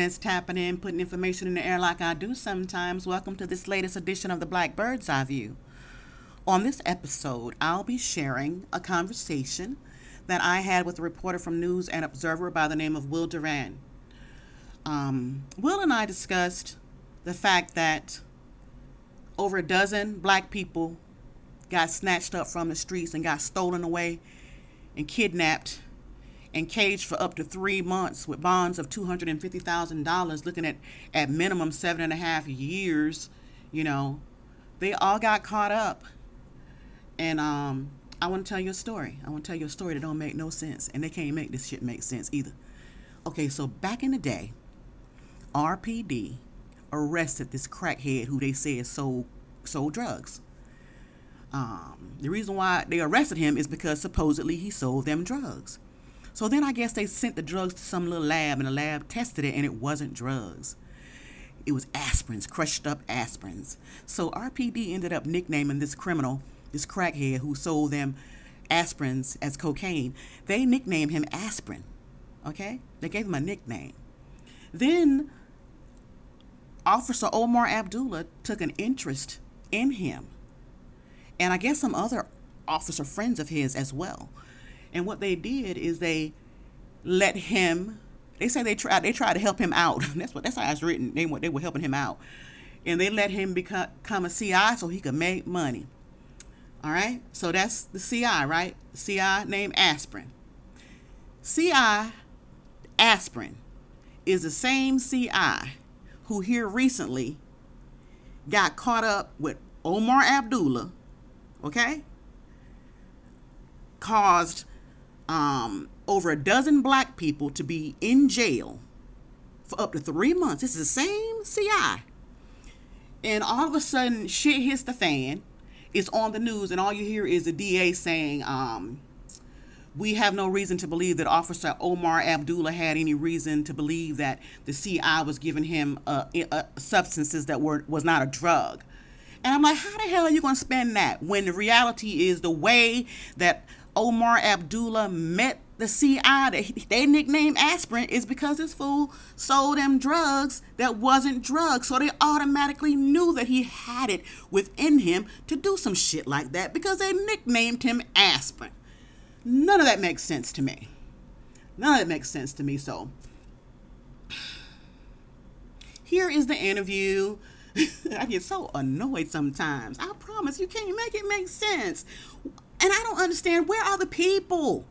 Hey, tapping in, putting information in the air like I do sometimes. Welcome to this latest edition of the Black Bird's Eye View. On this episode, I'll be sharing a conversation that I had with a reporter from News and Observer by the name of Will Doran. Um, Will and I discussed the fact that over a dozen black people got snatched up from the streets and got stolen away and kidnapped and caged for up to three months with bonds of $250,000, looking at at minimum seven and a half years. You know, they all got caught up. And um, I want to tell you a story. I want to tell you a story that don't make no sense, and they can't make this shit make sense either. Okay, so back in the day, RPD arrested this crackhead who they said sold sold drugs. Um, the reason why they arrested him is because supposedly he sold them drugs. So then I guess they sent the drugs to some little lab and the lab tested it and it wasn't drugs. It was aspirins, crushed up aspirins. So RPD ended up nicknaming this criminal, this crackhead who sold them aspirins as cocaine. They nicknamed him Aspirin. Okay? They gave him a nickname. Then Officer Omar Abdullah took an interest in him. And I guess some other officer friends of his as well. And what they did is they let him. They say they tried. They tried to help him out. that's what. That's how it's written. They were. They were helping him out, and they let him become, become a CI so he could make money. All right. So that's the CI, right? CI named Aspirin. CI Aspirin is the same CI who here recently got caught up with Omar Abdullah, okay? Caused um, over a dozen black people to be in jail for up to three months. This is the same CI. And all of a sudden, shit hits the fan. It's on the news, and all you hear is the DA saying, um, we have no reason to believe that Officer Omar Abdullah had any reason to believe that the CI was giving him uh, uh, substances that were was not a drug. And I'm like, how the hell are you going to spend that when the reality is the way that Omar Abdullah met the CI that they nicknamed aspirin is because this fool sold them drugs that wasn't drugs. So they automatically knew that he had it within him to do some shit like that because they nicknamed him aspirin. None of that makes sense to me. None of that makes sense to me. So here is the interview. I get so annoyed sometimes. I promise you can't make it make sense. And I don't understand where are the people?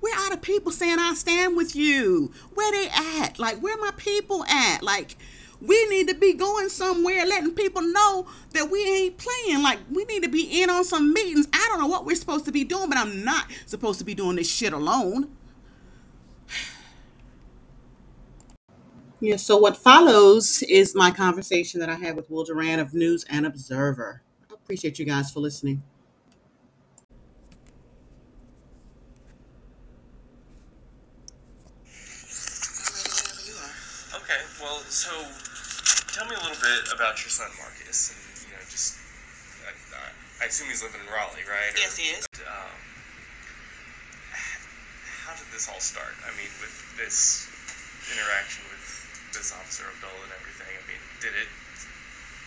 Where are the people saying I stand with you? Where they at? Like where my people at? Like we need to be going somewhere letting people know that we ain't playing. Like we need to be in on some meetings. I don't know what we're supposed to be doing, but I'm not supposed to be doing this shit alone. Yeah, so what follows is my conversation that I had with Will Doran of News and Observer. I appreciate you guys for listening. Okay, well, so tell me a little bit about your son Marcus, and you know, just I, I assume he's living in Raleigh, right? Yes, he is. Um, how did this all start? I mean, with this interaction with this officer Abdullah and everything. I mean, did it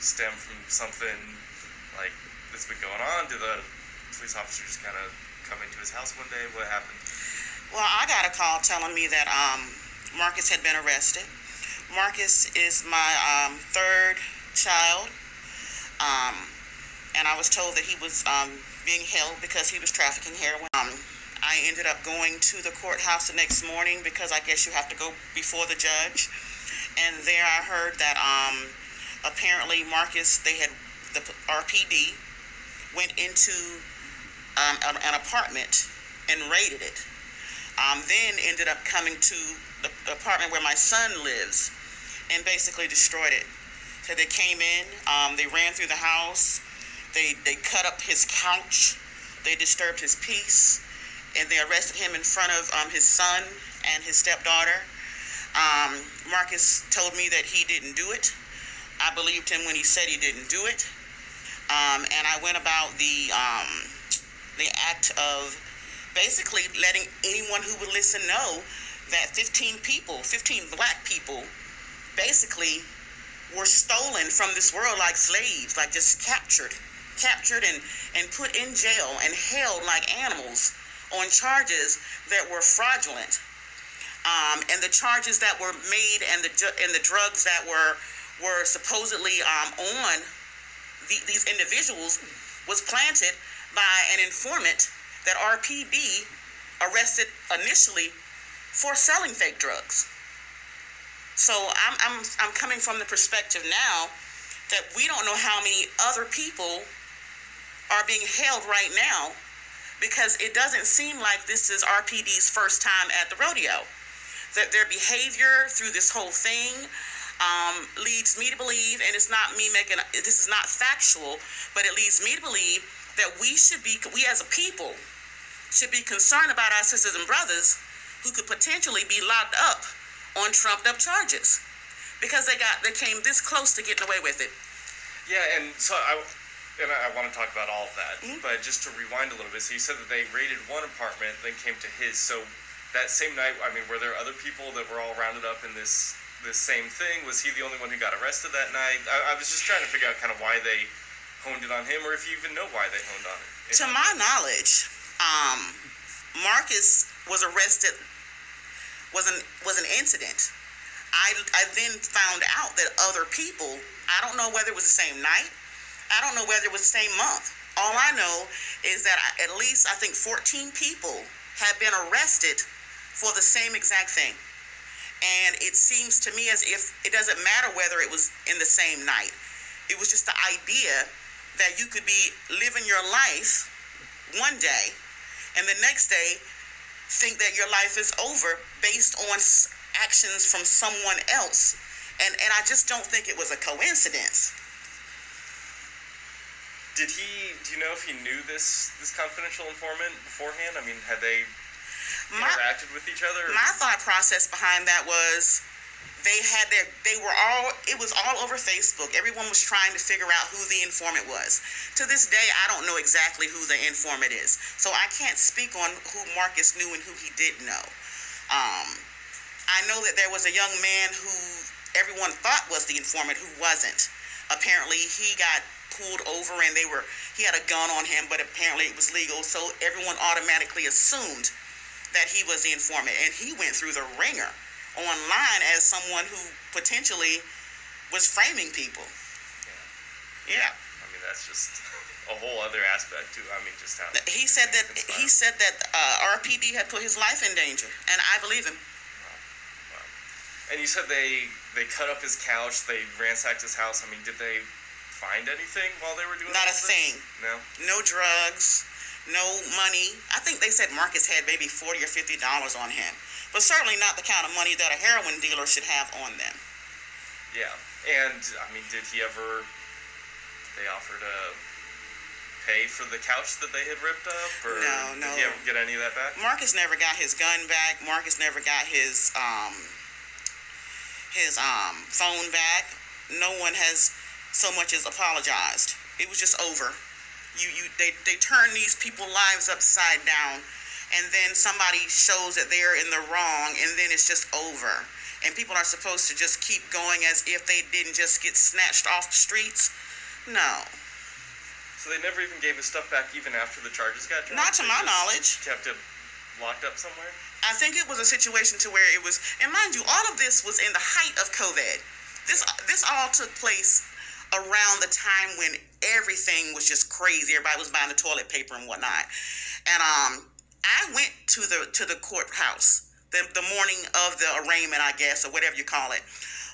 stem from something like that's been going on? Did the police officer just kind of come into his house one day? What happened? Well, I got a call telling me that um, Marcus had been arrested. Marcus is my um, third child, um, and I was told that he was um, being held because he was trafficking heroin. Um, I ended up going to the courthouse the next morning because I guess you have to go before the judge, and there I heard that um, apparently Marcus, they had the RPD went into um, an, apartment and raided it. Um, then ended up coming to the apartment where my son lives and basically destroyed it. So they came in, um, they ran through the house, they, they cut up his couch, they disturbed his peace, and they arrested him in front of um, his son and his stepdaughter. Um, Marcus told me that he didn't do it. I believed him when he said he didn't do it. Um, and I went about the um, the act of basically letting anyone who would listen know that 15 people, 15 black people, basically were stolen from this world like slaves, like just captured, captured and, and put in jail and held like animals on charges that were fraudulent. Um, and the charges that were made and the and the drugs that were were supposedly um, on the, these individuals was planted by an informant that RPD arrested initially for selling fake drugs. So I'm, I'm, I'm coming from the perspective now that we don't know how many other people are being held right now because it doesn't seem like this is RPD's first time at the rodeo. That their behavior through this whole thing um, leads me to believe, and it's not me making this is not factual, but it leads me to believe that we should be, we as a people, should be concerned about our sisters and brothers who could potentially be locked up on trumped up charges because they got they came this close to getting away with it. Yeah, and so I and I want to talk about all of that, mm-hmm. but just to rewind a little bit. So you said that they raided one apartment, then came to his. So that same night, I mean, were there other people that were all rounded up in this this same thing? Was he the only one who got arrested that night? I, I was just trying to figure out kind of why they honed it on him, or if you even know why they honed on it. To my knowledge, um, Marcus was arrested. Was an was an incident. I, I then found out that other people, I don't know whether it was the same night, I don't know whether it was the same month. All I know is that I, at least I think 14 people have been arrested for the same exact thing. And it seems to me as if it doesn't matter whether it was in the same night. It was just the idea that you could be living your life one day and the next day think that your life is over based on actions from someone else. And, and I just don't think it was a coincidence. Did he? Do you know if he knew this this confidential informant beforehand? I mean, had they interacted my, with each other? My thought process behind that was they had their they were all it was all over facebook. Everyone was trying to figure out who the informant was. To this day i don't know exactly who the informant is. So i can't speak on who marcus knew and who he didn't know. Um, i know that there was a young man who everyone thought was the informant who wasn't. Apparently he got pulled over and they were he had a gun on him but apparently it was legal. So everyone automatically assumed that he was the informant and he went through the ringer online as someone who potentially was framing people. Yeah. yeah. I mean, that's just a whole other aspect too. I mean, just how he said that he said that uh, RPD had put his life in danger, and I believe him. Wow. Wow. And you said they they cut up his couch, they ransacked his house. I mean, did they find anything while they were doing? That? Not a this? thing. No. No drugs. No money. I think they said Marcus had maybe forty or fifty dollars on him but certainly not the kind of money that a heroin dealer should have on them. Yeah, and I mean, did he ever? They offered to pay for the couch that they had ripped up, or no, no. did he ever get any of that back? Marcus never got his gun back. Marcus never got his um his um phone back. No one has so much as apologized. It was just over. You you they they turn these people's lives upside down and then somebody shows that they're in the wrong and then it's just over. And people are supposed to just keep going as if they didn't just get snatched off the streets. No. So they never even gave his stuff back even after the charges got dropped? Not to my knowledge. kept it locked up somewhere? I think it was a situation to where it was and mind you all of this was in the height of covid. This this all took place around the time when everything was just crazy everybody was buying the toilet paper and whatnot and um I went to the to the courthouse the, the morning of the arraignment, I guess, or whatever you call it.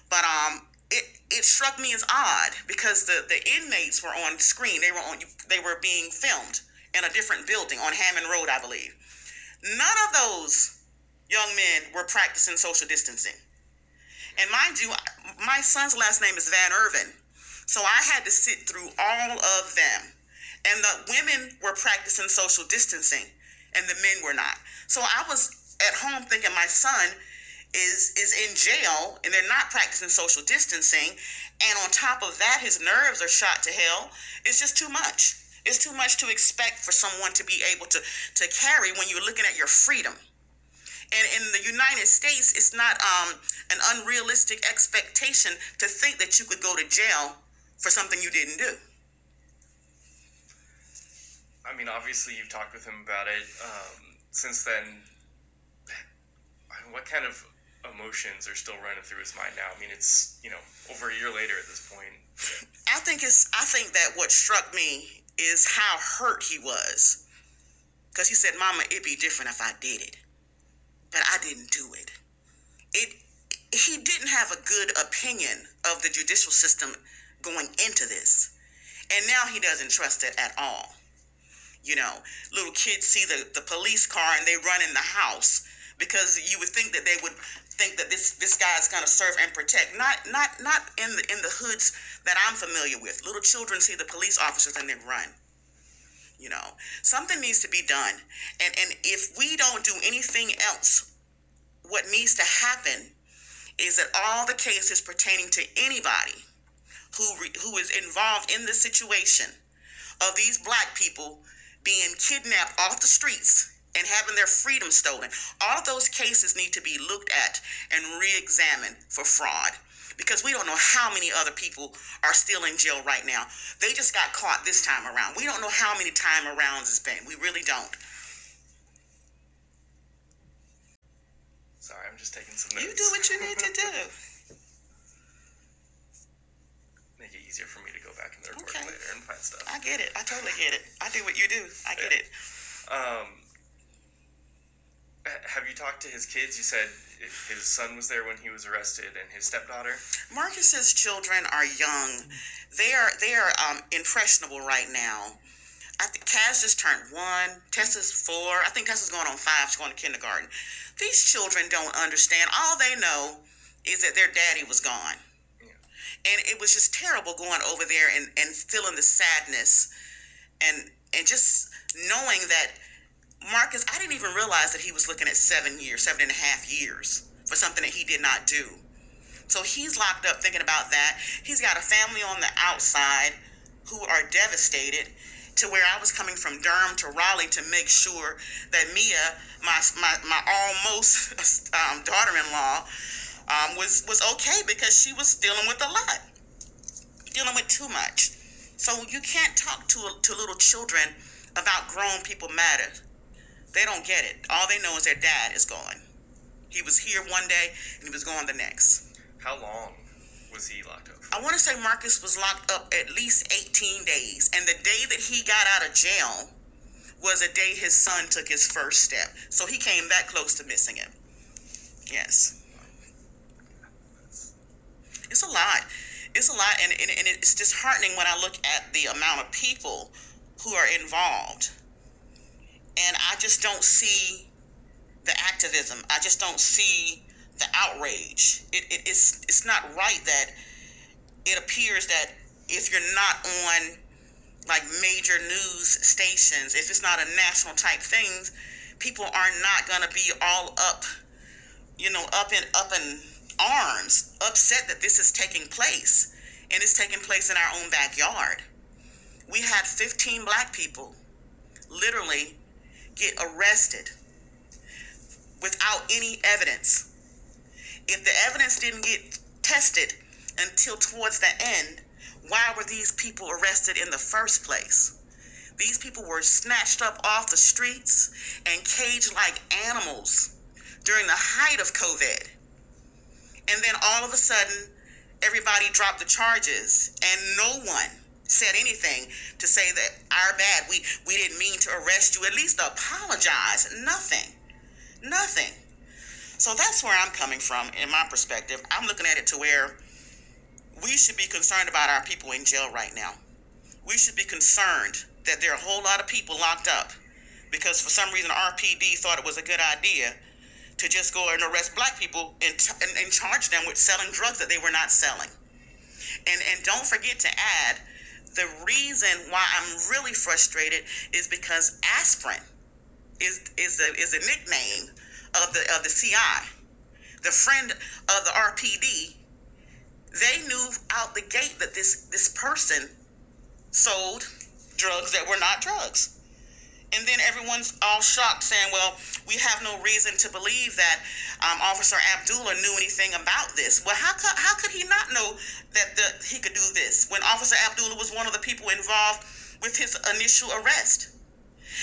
But um, it it struck me as odd because the the inmates were on screen. They were on they were being filmed in a different building on Hammond Road, I believe. None of those young men were practicing social distancing. And mind you, my son's last name is Van Irvin. So I had to sit through all of them. And the women were practicing social distancing and the men were not. So I was at home thinking my son is is in jail and they're not practicing social distancing and on top of that his nerves are shot to hell it's just too much it's too much to expect for someone to be able to to carry when you're looking at your freedom And in the United States, it's not um, an unrealistic expectation to think that you could go to jail for something you didn't do. I mean, obviously, you've talked with him about it. Um, since then, what kind of emotions are still running through his mind now? I mean, it's you know over a year later at this point. I think it's. I think that what struck me is how hurt he was, because he said, "Mama, it'd be different if I did it, but I didn't do it." It. He didn't have a good opinion of the judicial system going into this, and now he doesn't trust it at all. You know, little kids see the, the police car and they run in the house because you would think that they would think that this this guy is going to serve and protect. Not not not in the in the hoods that I'm familiar with. Little children see the police officers and they run. You know, something needs to be done. And and if we don't do anything else, what needs to happen is that all the cases pertaining to anybody who re, who is involved in the situation of these black people being kidnapped off the streets and having their freedom stolen. All of those cases need to be looked at and re examined for fraud because we don't know how many other people are still in jail right now. They just got caught this time around. We don't know how many time arounds it's been. We really don't. Sorry, I'm just taking some notes. You do what you need to do. Make it easier for me to go back in the recording Okay. later and find stuff. I get it. I totally get it. I do what you do. I get Yeah. it. Um, have you talked to his kids? You said his son was there when he was arrested, and his stepdaughter. Marcus's children are young. They are they are um, impressionable right now. I think Kaz just turned one. Tessa's four. I think Tessa's going on five. She's going to kindergarten. These children don't understand. All they know is that their daddy was gone. And it was just terrible going over there and, and feeling the sadness and and just knowing that Marcus, I didn't even realize that he was looking at seven years, seven and a half years for something that he did not do. So he's locked up thinking about that. He's got a family on the outside who are devastated to where I was coming from Durham to Raleigh to make sure that Mia, my my, my almost um, daughter-in-law, um, was was okay because she was dealing with a lot, dealing with too much. So you can't talk to to little children about grown people matter. They don't get it. All they know is their dad is gone. He was here one day and he was gone the next. How long was he locked up? I want to say Marcus was locked up at least 18 days. And the day that he got out of jail was the day his son took his first step. So he came that close to missing him. Yes. It's a lot. It's a lot. And, and, and it's disheartening when I look at the amount of people who are involved. And I just don't see the activism. I just don't see the outrage. It, it, it's, it's not right that it appears that if you're not on like major news stations, if it's not a national type thing, people are not gonna be all up, you know, up and up in arms, upset that this is taking place, and it's taking place in our own backyard. We had 15 black people literally get arrested without any evidence. If the evidence didn't get tested until towards the end, why were these people arrested in the first place? These people were snatched up off the streets and caged like animals during the height of COVID. And then all of a sudden, everybody dropped the charges, and no one said anything to say that our bad, we, we didn't mean to arrest you. At least apologize. Nothing. Nothing. So that's where I'm coming from in my perspective. I'm looking at it to where we should be concerned about our people in jail right now. We should be concerned that there are a whole lot of people locked up because for some reason RPD thought it was a good idea to just go and arrest black people and, and, and charge them with selling drugs that they were not selling. And and don't forget to add the reason why I'm really frustrated is because aspirin is is a is a nickname of the of the CI. The friend of the RPD, they knew out the gate that this this person sold drugs that were not drugs. And then everyone's all shocked, saying, "Well, we have no reason to believe that um, Officer Abdullah knew anything about this." Well, how could how could he not know that the, he could do this when Officer Abdullah was one of the people involved with his initial arrest,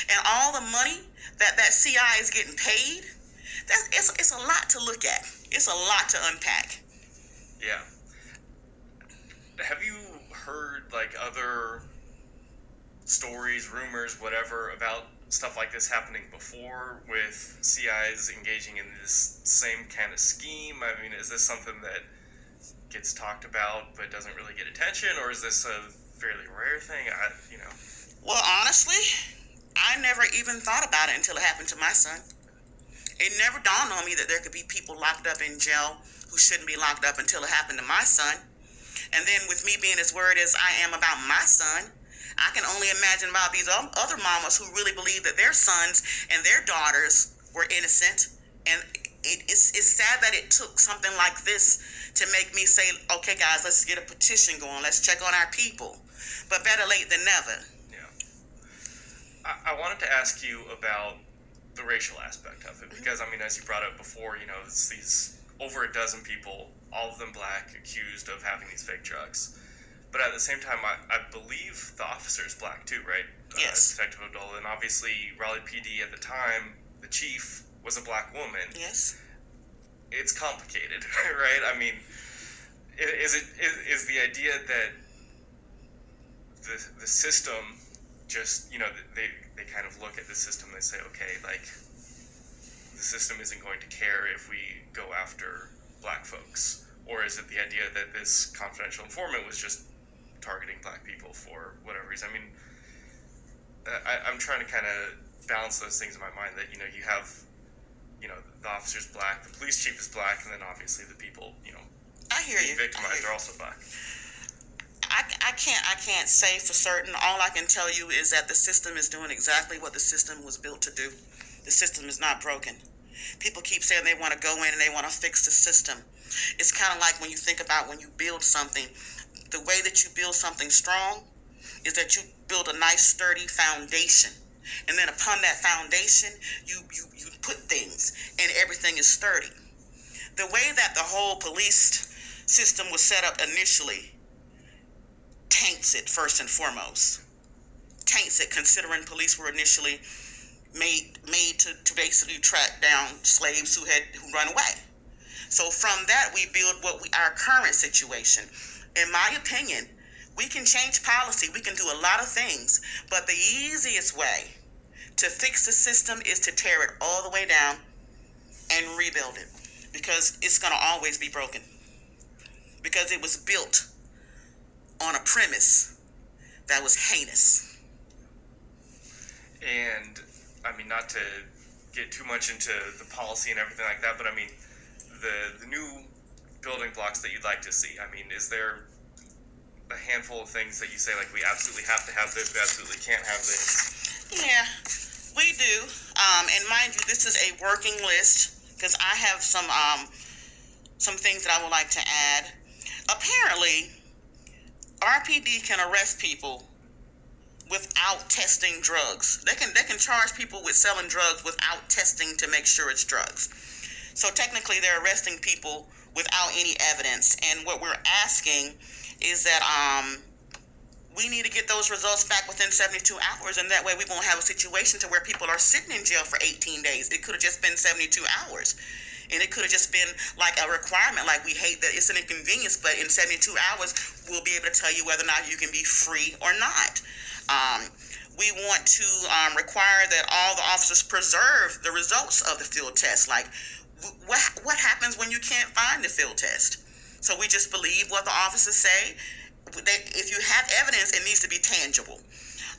and all the money that that CI is getting paid? That's it's it's a lot to look at. It's a lot to unpack. Yeah. Have you heard like other stories, rumors, whatever about stuff like this happening before with CIs engaging in this same kind of scheme? I mean, is this something that gets talked about but doesn't really get attention, or is this a fairly rare thing? I, you know. Well, honestly, I never even thought about it until it happened to my son. It never dawned on me that there could be people locked up in jail who shouldn't be locked up until it happened to my son. And then with me being as worried as I am about my son, I can only imagine about these other mamas who really believe that their sons and their daughters were innocent. And it, it's, it's sad that it took something like this to make me say, okay, guys, let's get a petition going. Let's check on our people. But better late than never. Yeah. I, I wanted to ask you about the racial aspect of it mm-hmm. because, I mean, as you brought up before, you know, it's these over a dozen people, all of them black, accused of having these fake drugs. But at the same time, I, I believe the officer is black too, right? Uh, yes. Uh, Detective Abdullah, and obviously Raleigh PD at the time, the chief was a black woman. Yes. It's complicated, right? I mean, is it is, is the idea that the the system just you know they they kind of look at the system and they say okay like the system isn't going to care if we go after black folks or is it the idea that this confidential informant was just targeting black people for whatever reason. I mean, uh, I, I'm trying to kind of balance those things in my mind that, you know, you have, you know, the officer's black, the police chief is black, and then obviously the people, you know, I hear being you. victimized are also black. I, I can't I can't say for certain. All I can tell you is that the system is doing exactly what the system was built to do. The system is not broken. People keep saying they want to go in and they want to fix the system. It's kind of like when you think about when you build something, the way that you build something strong is that you build a nice sturdy foundation. And then upon that foundation you you, you put things and everything is sturdy. The way that the whole police system was set up initially taints it first and foremost. Taints it considering police were initially made made to, to basically track down slaves who had who run away. So from that we build what we our current situation in my opinion, we can change policy, we can do a lot of things, but the easiest way to fix the system is to tear it all the way down and rebuild it because it's going to always be broken. Because it was built on a premise that was heinous. And I mean, not to get too much into the policy and everything like that, but I mean, the the new building blocks that you'd like to see? I mean, is there a handful of things that you say like we absolutely have to have this, we absolutely can't have this? Yeah, we do. Um, and mind you, this is a working list because I have some um, some things that I would like to add. Apparently, RPD can arrest people without testing drugs. They can they can charge people with selling drugs without testing to make sure it's drugs. So technically, they're arresting people without any evidence. And what we're asking is that um, we need to get those results back within 72 hours, and that way we won't have a situation to where people are sitting in jail for 18 days. It could have just been 72 hours. And it could have just been like a requirement, like we hate that it's an inconvenience, but in 72 hours, we'll be able to tell you whether or not you can be free or not. Um, we want to um, require that all the officers preserve the results of the field test. Like, what what happens when you can't find the field test? So we just believe what the officers say. If you have evidence, it needs to be tangible.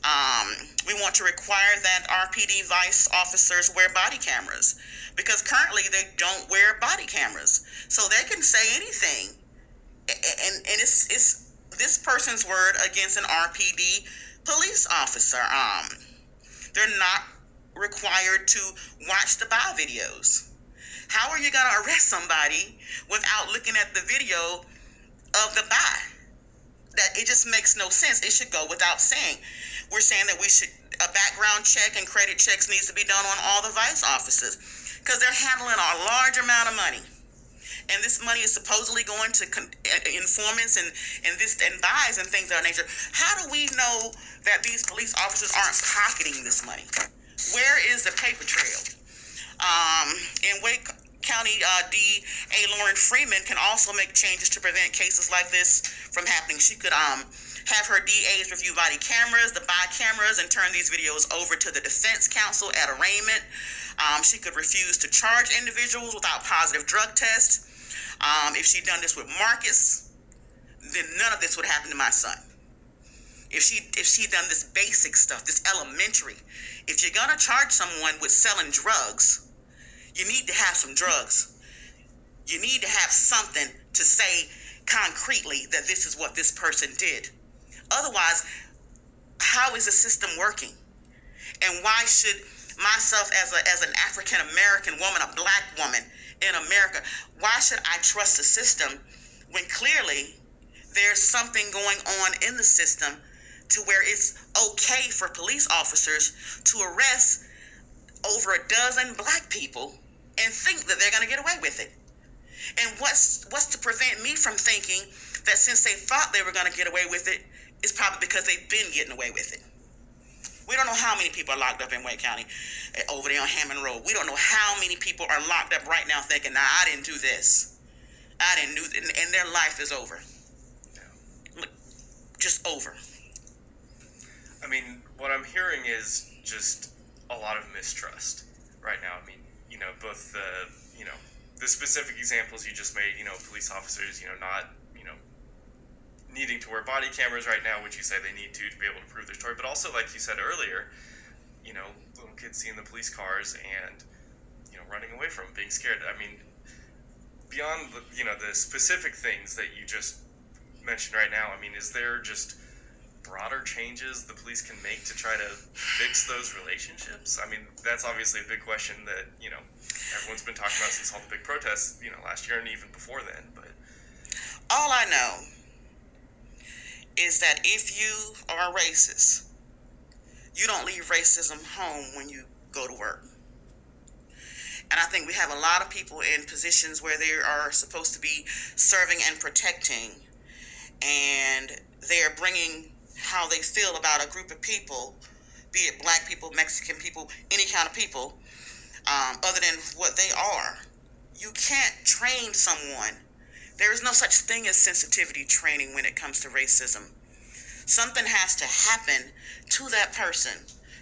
Um, we want to require that RPD vice officers wear body cameras because currently they don't wear body cameras, so they can say anything, and and it's it's this person's word against an RPD police officer. Um, they're not required to watch the buy videos. How are you going to arrest somebody without looking at the video of the buy? that it just makes no sense. It should go without saying. We're saying that we should a background check and credit checks needs to be done on all the vice officers because they're handling a large amount of money. And this money is supposedly going to uh, informants and, and this and buys and things of that nature. How do we know that these police officers aren't pocketing this money? Where is the paper trail? Um, in Wake County uh, D.A. Lorrin Freeman can also make changes to prevent cases like this from happening. She could um, have her DAs review body cameras, the buy cameras, and turn these videos over to the defense counsel at arraignment. Um, she could refuse to charge individuals without positive drug tests. Um, if she'd done this with Marcus, then none of this would happen to my son. If she if she'd done this basic stuff, this elementary, if you're gonna charge someone with selling drugs, you need to have some drugs. You need to have something to say concretely that this is what this person did. Otherwise, how is the system working? And why should myself as a as an African American woman, a black woman in America, why should I trust the system when clearly there's something going on in the system to where it's okay for police officers to arrest over a dozen black people and think that they're going to get away with it. And what's what's to prevent me from thinking that since they thought they were going to get away with it, it's probably because they've been getting away with it. We don't know how many people are locked up in Wake County eh, over there on Hammond Road. We don't know how many people are locked up right now thinking, nah, I didn't do this. I didn't do and, and their life is over. Just over. I mean, what I'm hearing is just a lot of mistrust right now. I mean, you know, both the, you know, the specific examples you just made, you know, police officers, you know, not, you know, needing to wear body cameras right now, which you say they need to to be able to prove their story, but also, like you said earlier, you know, little kids seeing the police cars and, you know, running away from them, being scared. I mean, beyond the, you know the specific things that you just mentioned right now, I mean, is there just broader changes the police can make to try to fix those relationships? I mean, that's obviously a big question that you know everyone's been talking about since all the big protests, you know, last year and even before then. But all I know is that if you are racist, you don't leave racism home when you go to work. And I think we have a lot of people in positions where they are supposed to be serving and protecting, and they are bringing how they feel about a group of people, be it black people, Mexican people, any kind of people, um, other than what they are. You can't train someone. There is no such thing as sensitivity training when it comes to racism. Something has to happen to that person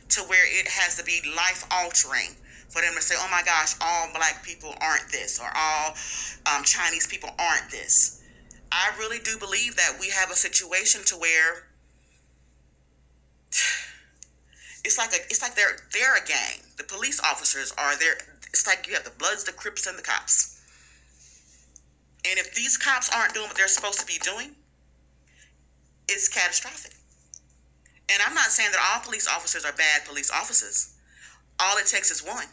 to where it has to be life altering for them to say, oh my gosh, all black people aren't this, or all um, Chinese people aren't this. I really do believe that we have a situation to where it's like a, it's like they're they're a gang. The police officers are there. It's like you have the Bloods, the Crips, and the cops. And if these cops aren't doing what they're supposed to be doing, it's catastrophic. And I'm not saying that all police officers are bad police officers. All it takes is one.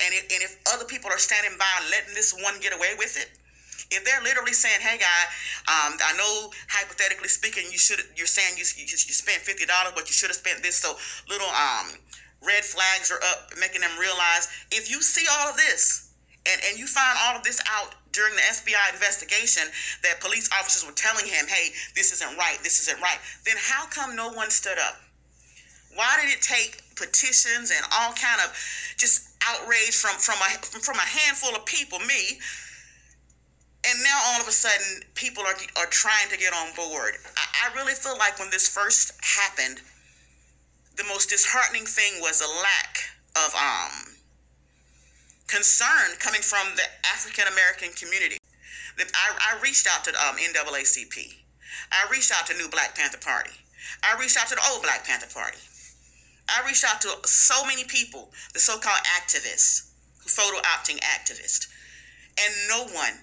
And if, and if other people are standing by letting this one get away with it, if they're literally saying, "Hey, guy, um, I know hypothetically speaking, you should you're saying you you, you spent fifty dollars, but you should have spent this," so little um red flags are up, making them realize if you see all of this and and you find all of this out during the FBI investigation that police officers were telling him, "Hey, this isn't right, this isn't right," then how come no one stood up? Why did it take petitions and all kind of just outrage from from a from a handful of people, me, and now all of a sudden people are are trying to get on board. I, I really feel like when this first happened, the most disheartening thing was a lack of um concern coming from the African American community. I, I reached out to um, NAACP. I reached out to New Black Panther Party. I reached out to the Old Black Panther Party. I reached out to so many people, the so-called activists, photo opting activists, and no one,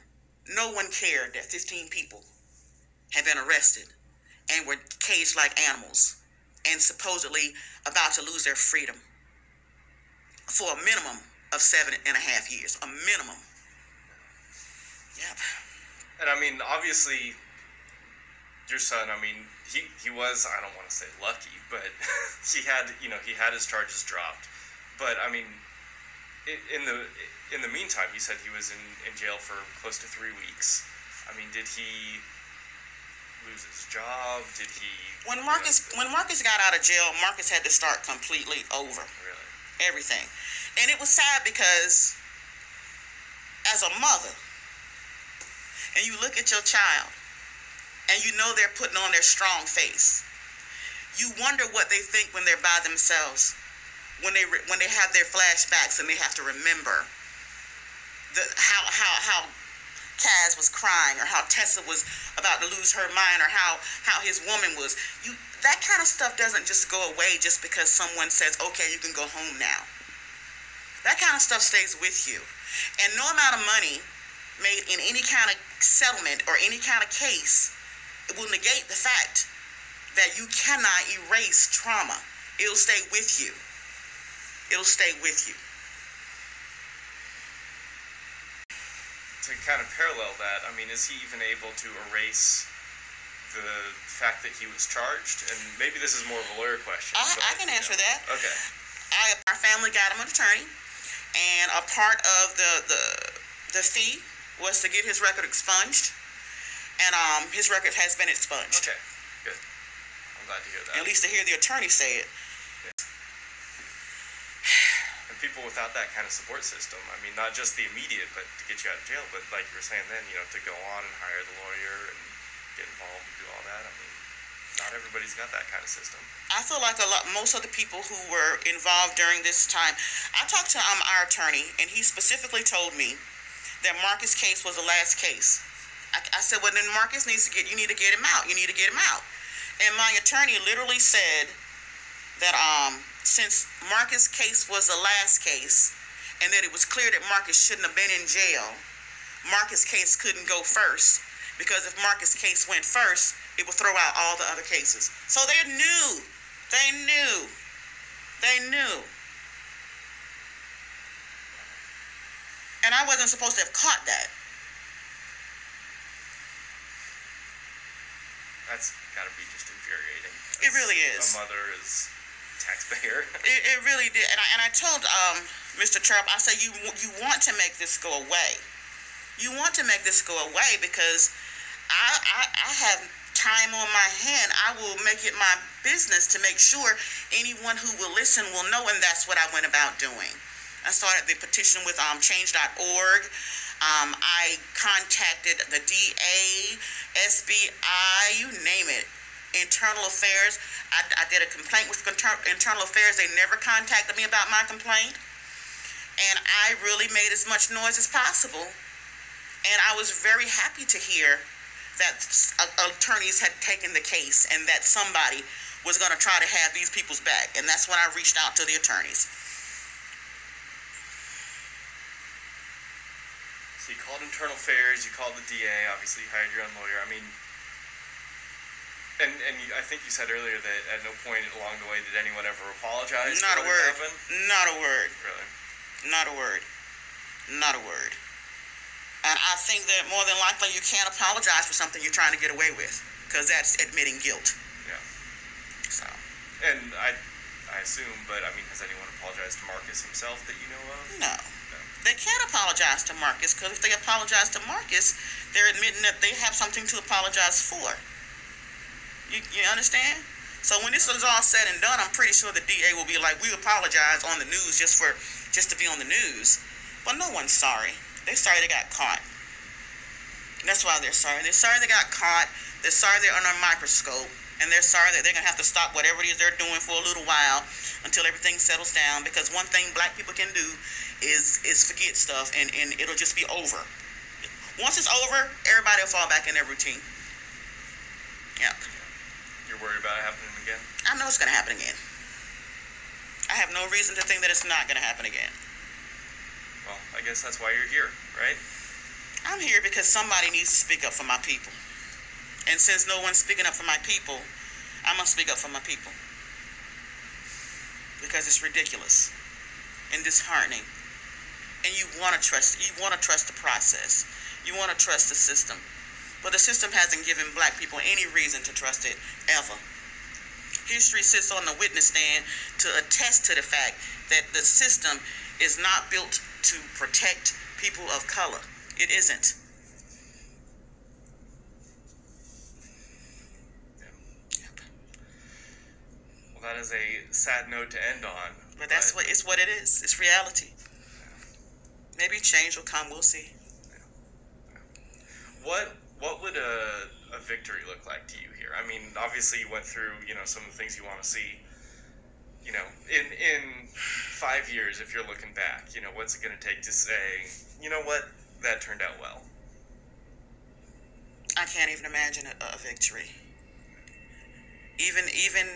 no one cared that 15 people had been arrested and were caged like animals and supposedly about to lose their freedom for a minimum of seven and a half years, a minimum. Yep. And I mean, obviously, your son, I mean, he, he was, I don't want to say lucky, but he had, you know, he had his charges dropped. But, I mean, in the in the meantime, he said he was in, in jail for close to three weeks. I mean, did he lose his job? Did he? When Marcus when Marcus got out of jail, Marcus had to start completely over. Really? Everything, and it was sad because as a mother, and you look at your child, and you know they're putting on their strong face. You wonder what they think when they're by themselves, when they when they have their flashbacks and they have to remember the how how how Kaz was crying or how Tessa was about to lose her mind or how how his woman was. You that kind of stuff doesn't just go away just because someone says okay you can go home now. That kind of stuff stays with you. And no amount of money made in any kind of settlement or any kind of case it will negate the fact that you cannot erase trauma. It'll stay with you. It'll stay with you to kind of parallel that, I mean, is he even able to erase the fact that he was charged? And maybe this is more of a lawyer question. I, but, I can answer you know. that. Okay. I, our family got him an attorney, and a part of the the the fee was to get his record expunged, and um his record has been expunged. Okay. Good. I'm glad to hear that. At least to hear the attorney say it. and people without that kind of support system, I mean, not just the immediate, but to get you out of jail, but like you were saying then, you know, to go on and hire the lawyer and get involved and do all that. I mean, not everybody's got that kind of system. I feel like a lot, most of the people who were involved during this time. I talked to um our attorney, and he specifically told me that Marcus' case was the last case. I, I said, well, then Marcus needs to get. You need to get him out. You need to get him out. And my attorney literally said that um since Marcus' case was the last case, and that it was clear that Marcus shouldn't have been in jail, Marcus' case couldn't go first because if Marcus' case went first, it would throw out all the other cases. So they knew, they knew, they knew. And I wasn't supposed to have caught that. That's got to be just infuriating. It really is. A mother is taxpayer. It, it really did. And I, and I told um, Mr. Trump, I said, you, you want to make this go away. You want to make this go away because I, I, I have time on my hand. I will make it my business to make sure anyone who will listen will know, and that's what I went about doing. I started the petition with um, change.org. Um, I contacted the DA, SBI, you name it, Internal Affairs. I, I did a complaint with Inter- Internal Affairs. They never contacted me about my complaint. And I really made as much noise as possible. And I was very happy to hear that attorneys had taken the case and that somebody was going to try to have these people's back. And that's when I reached out to the attorneys. So you called internal affairs, you called the DA, obviously you hired your own lawyer. I mean, and and you, I think you said earlier that at no point along the way did anyone ever apologize. Not a for what word. Happened? Not a word. Really? Not a word. Not a word. And I think that more than likely you can't apologize for something you're trying to get away with because that's admitting guilt. Yeah. So, And I I assume, but I mean, has anyone apologized to Marcus himself that you know of? no. They can't apologize to Marcus because if they apologize to Marcus, they're admitting that they have something to apologize for. You, you understand? So when this is all said and done, I'm pretty sure the DA will be like, "We apologize on the news just for just to be on the news," but no one's sorry. They're sorry they got caught. That's why they're sorry. They're sorry they got caught. They're sorry they're under a microscope, and they're sorry that they're gonna have to stop whatever it is they're doing for a little while until everything settles down. Because one thing black people can do is is forget stuff, and and it'll just be over. Once it's over, everybody will fall back in their routine. Yeah. You're worried about it happening again? I know it's going to happen again. I have no reason to think that it's not going to happen again. Well, I guess that's why you're here, right? I'm here because somebody needs to speak up for my people. And since no one's speaking up for my people, I must speak up for my people. Because it's ridiculous and disheartening. And you want to trust you want to trust the process. You want to trust the system. But the system hasn't given black people any reason to trust it ever. History sits on the witness stand to attest to the fact that the system is not built to protect people of color. It isn't. Well, that is a sad note to end on. But that's what it's what it is. It's reality. Maybe change will come. We'll see. What what would a, a victory look like to you here? I mean, obviously you went through you know some of the things you want to see. You know, in in five years, if you're looking back, you know, what's it going to take to say, you know what, that turned out well? I can't even imagine a, a victory. Even even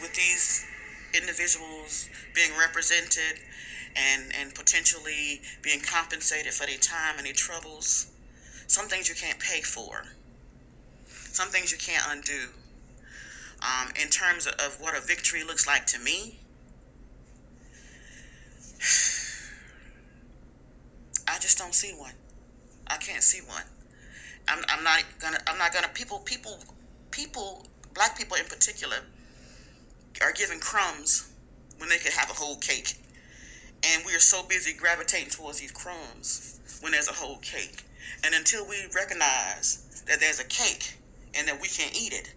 with these individuals being represented and and potentially being compensated for their time and their troubles, some things you can't pay for. Some things you can't undo. Um, in terms of, what a victory looks like to me, I just don't see one. I can't see one. I'm, I'm not gonna. I'm not gonna. People. People. People. Black people in particular are given crumbs when they could have a whole cake, and we are so busy gravitating towards these crumbs when there's a whole cake. And until we recognize that there's a cake and that we can eat it,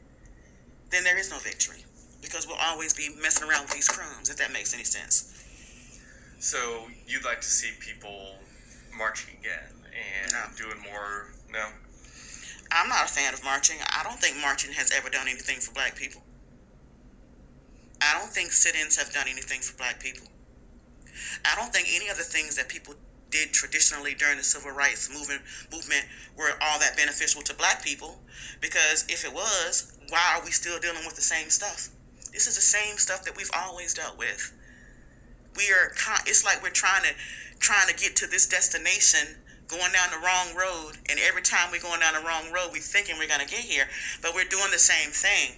then there is no victory because we'll always be messing around with these crumbs. If that makes any sense. So you'd like to see people marching again and No. doing more? No. I'm not a fan of marching. I don't think marching has ever done anything for black people. I don't think sit-ins have done anything for black people. I don't think any of the things that people did traditionally during the civil rights movement movement were all that beneficial to black people because if it was, why are we still dealing with the same stuff? This is the same stuff that we've always dealt with. We are it's like we're trying to trying to get to this destination going down the wrong road and every time we're going down the wrong road we thinking we're going to get here but we're doing the same thing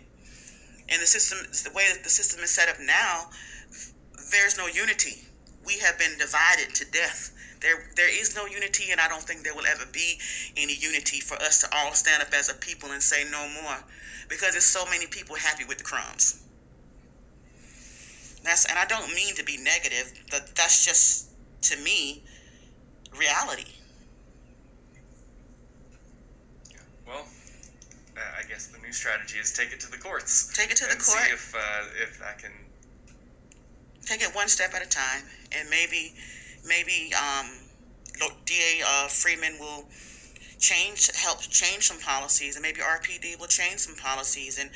and the system the way that the system is set up now there's no unity we have been divided to death there there is no unity and i don't think there will ever be any unity for us to all stand up as a people and say no more because there's so many people happy with the crumbs that's and i don't mean to be negative but that's just to me reality Well, uh, I guess the new strategy is take it to the courts. take it to the court see if uh, if that can. take it one step at a time, and maybe, maybe um, DA uh, Freeman will change, help change some policies, and maybe RPD will change some policies, and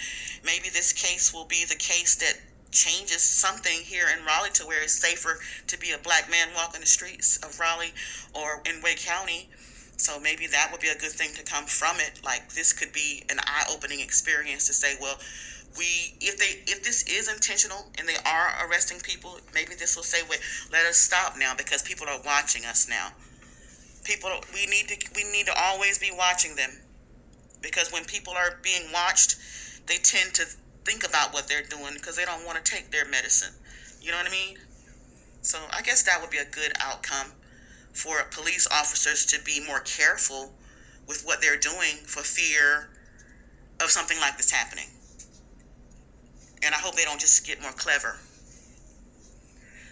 maybe this case will be the case that changes something here in Raleigh to where it's safer to be a black man walking the streets of Raleigh or in Wake County. So maybe that would be a good thing to come from it. Like this could be an eye-opening experience to say, well, we if they if this is intentional and they are arresting people, maybe this will say, wait, let us stop now because people are watching us now. People, we need to we need to always be watching them because when people are being watched, they tend to think about what they're doing because they don't want to take their medicine. You know what I mean? So I guess that would be a good outcome for police officers to be more careful with what they're doing for fear of something like this happening. And I hope they don't just get more clever.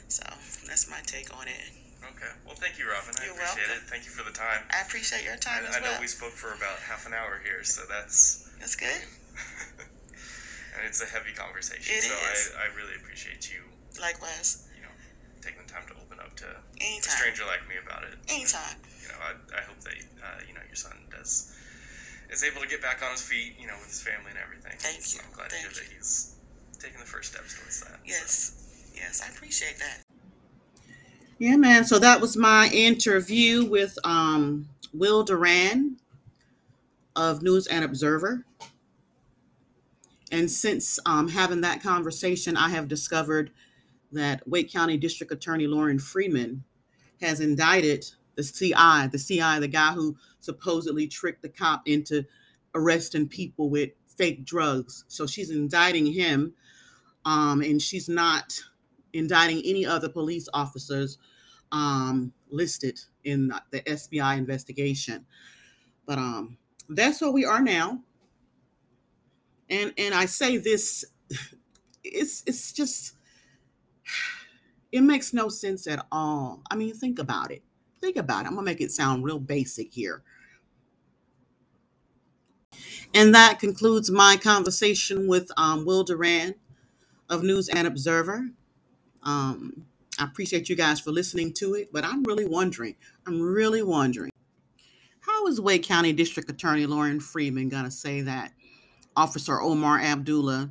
So that's my take on it. Okay. Well, thank you, Robin. I You're appreciate welcome. it. Thank you for the time. I appreciate your time I, as I know we spoke for about half an hour here, so that's. That's good. and it's a heavy conversation. It so is. I, I really appreciate you, Likewise. you know, taking the time to open up to a stranger like me about it. Anytime. You know, I, I hope that uh, you know your son does is able to get back on his feet, you know, with his family and everything. Thank so you. I'm glad to hear Thank that he's taking the first steps towards that. so. Yes. Yes, I appreciate that. Yeah, man. So that was my interview with um, Will Doran of News and Observer. And since um, having that conversation, I have discovered that Wake County District Attorney Lorrin Freeman has indicted the CI, the CI, the guy who supposedly tricked the cop into arresting people with fake drugs. So she's indicting him, um, and she's not indicting any other police officers um, listed in the SBI investigation. But um, that's where we are now. And and I say this, it's it's just it makes no sense at all. I mean, think about it. Think about it. I'm gonna make it sound real basic here. And that concludes my conversation with um, Will Doran of News and Observer. Um, I appreciate you guys for listening to it, but I'm really wondering, I'm really wondering, how is Wake County District Attorney Lorrin Freeman going to say that Officer Omar Abdullah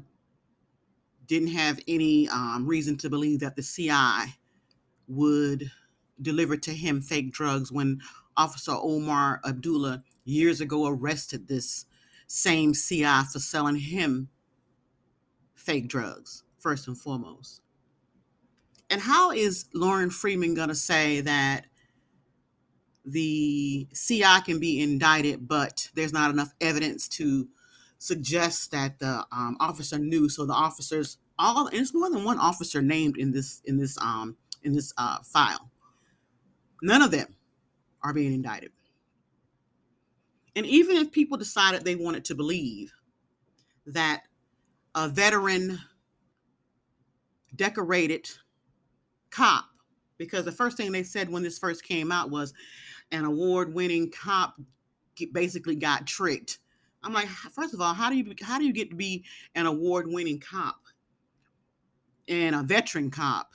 didn't have any um, reason to believe that the CI would deliver to him fake drugs when Officer Omar Abdullah years ago arrested this same CI for selling him fake drugs, first and foremost. And how is Lorrin Freeman going to say that the CI can be indicted, but there's not enough evidence to suggest that the um, officer knew? So the officers, all and it's more than one officer named in this in this um in this uh, file. None of them are being indicted. And even if people decided they wanted to believe that a veteran, decorated cop, because the first thing they said when this first came out was an award winning cop basically got tricked. I'm like, first of all, how do you how do you get to be an award winning cop and a veteran cop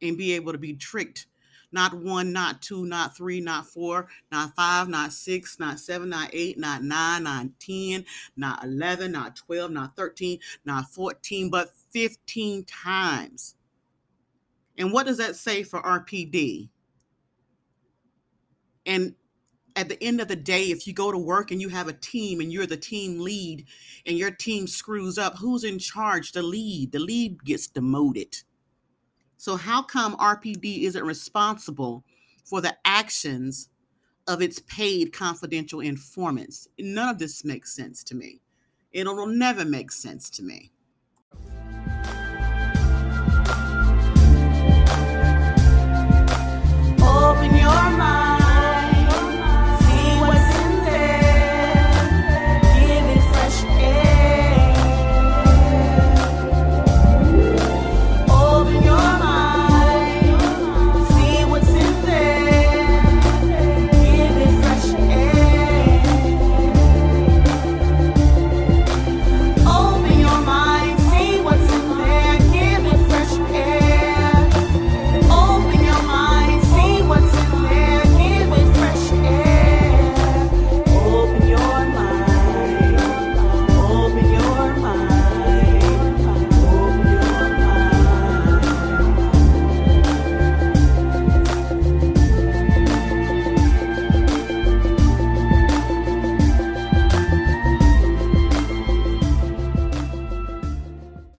and be able to be tricked not one, not two, not three, not four, not five, not six, not seven, not eight, not nine, not 10, not 11, not 12, not 13, not 14, but 15 times. And what does that say for RPD? And at the end of the day, if you go to work and you have a team and you're the team lead and your team screws up, who's in charge? The lead. The lead gets demoted. So, how come RPD isn't responsible for the actions of its paid confidential informants? None of this makes sense to me. It'll never make sense to me.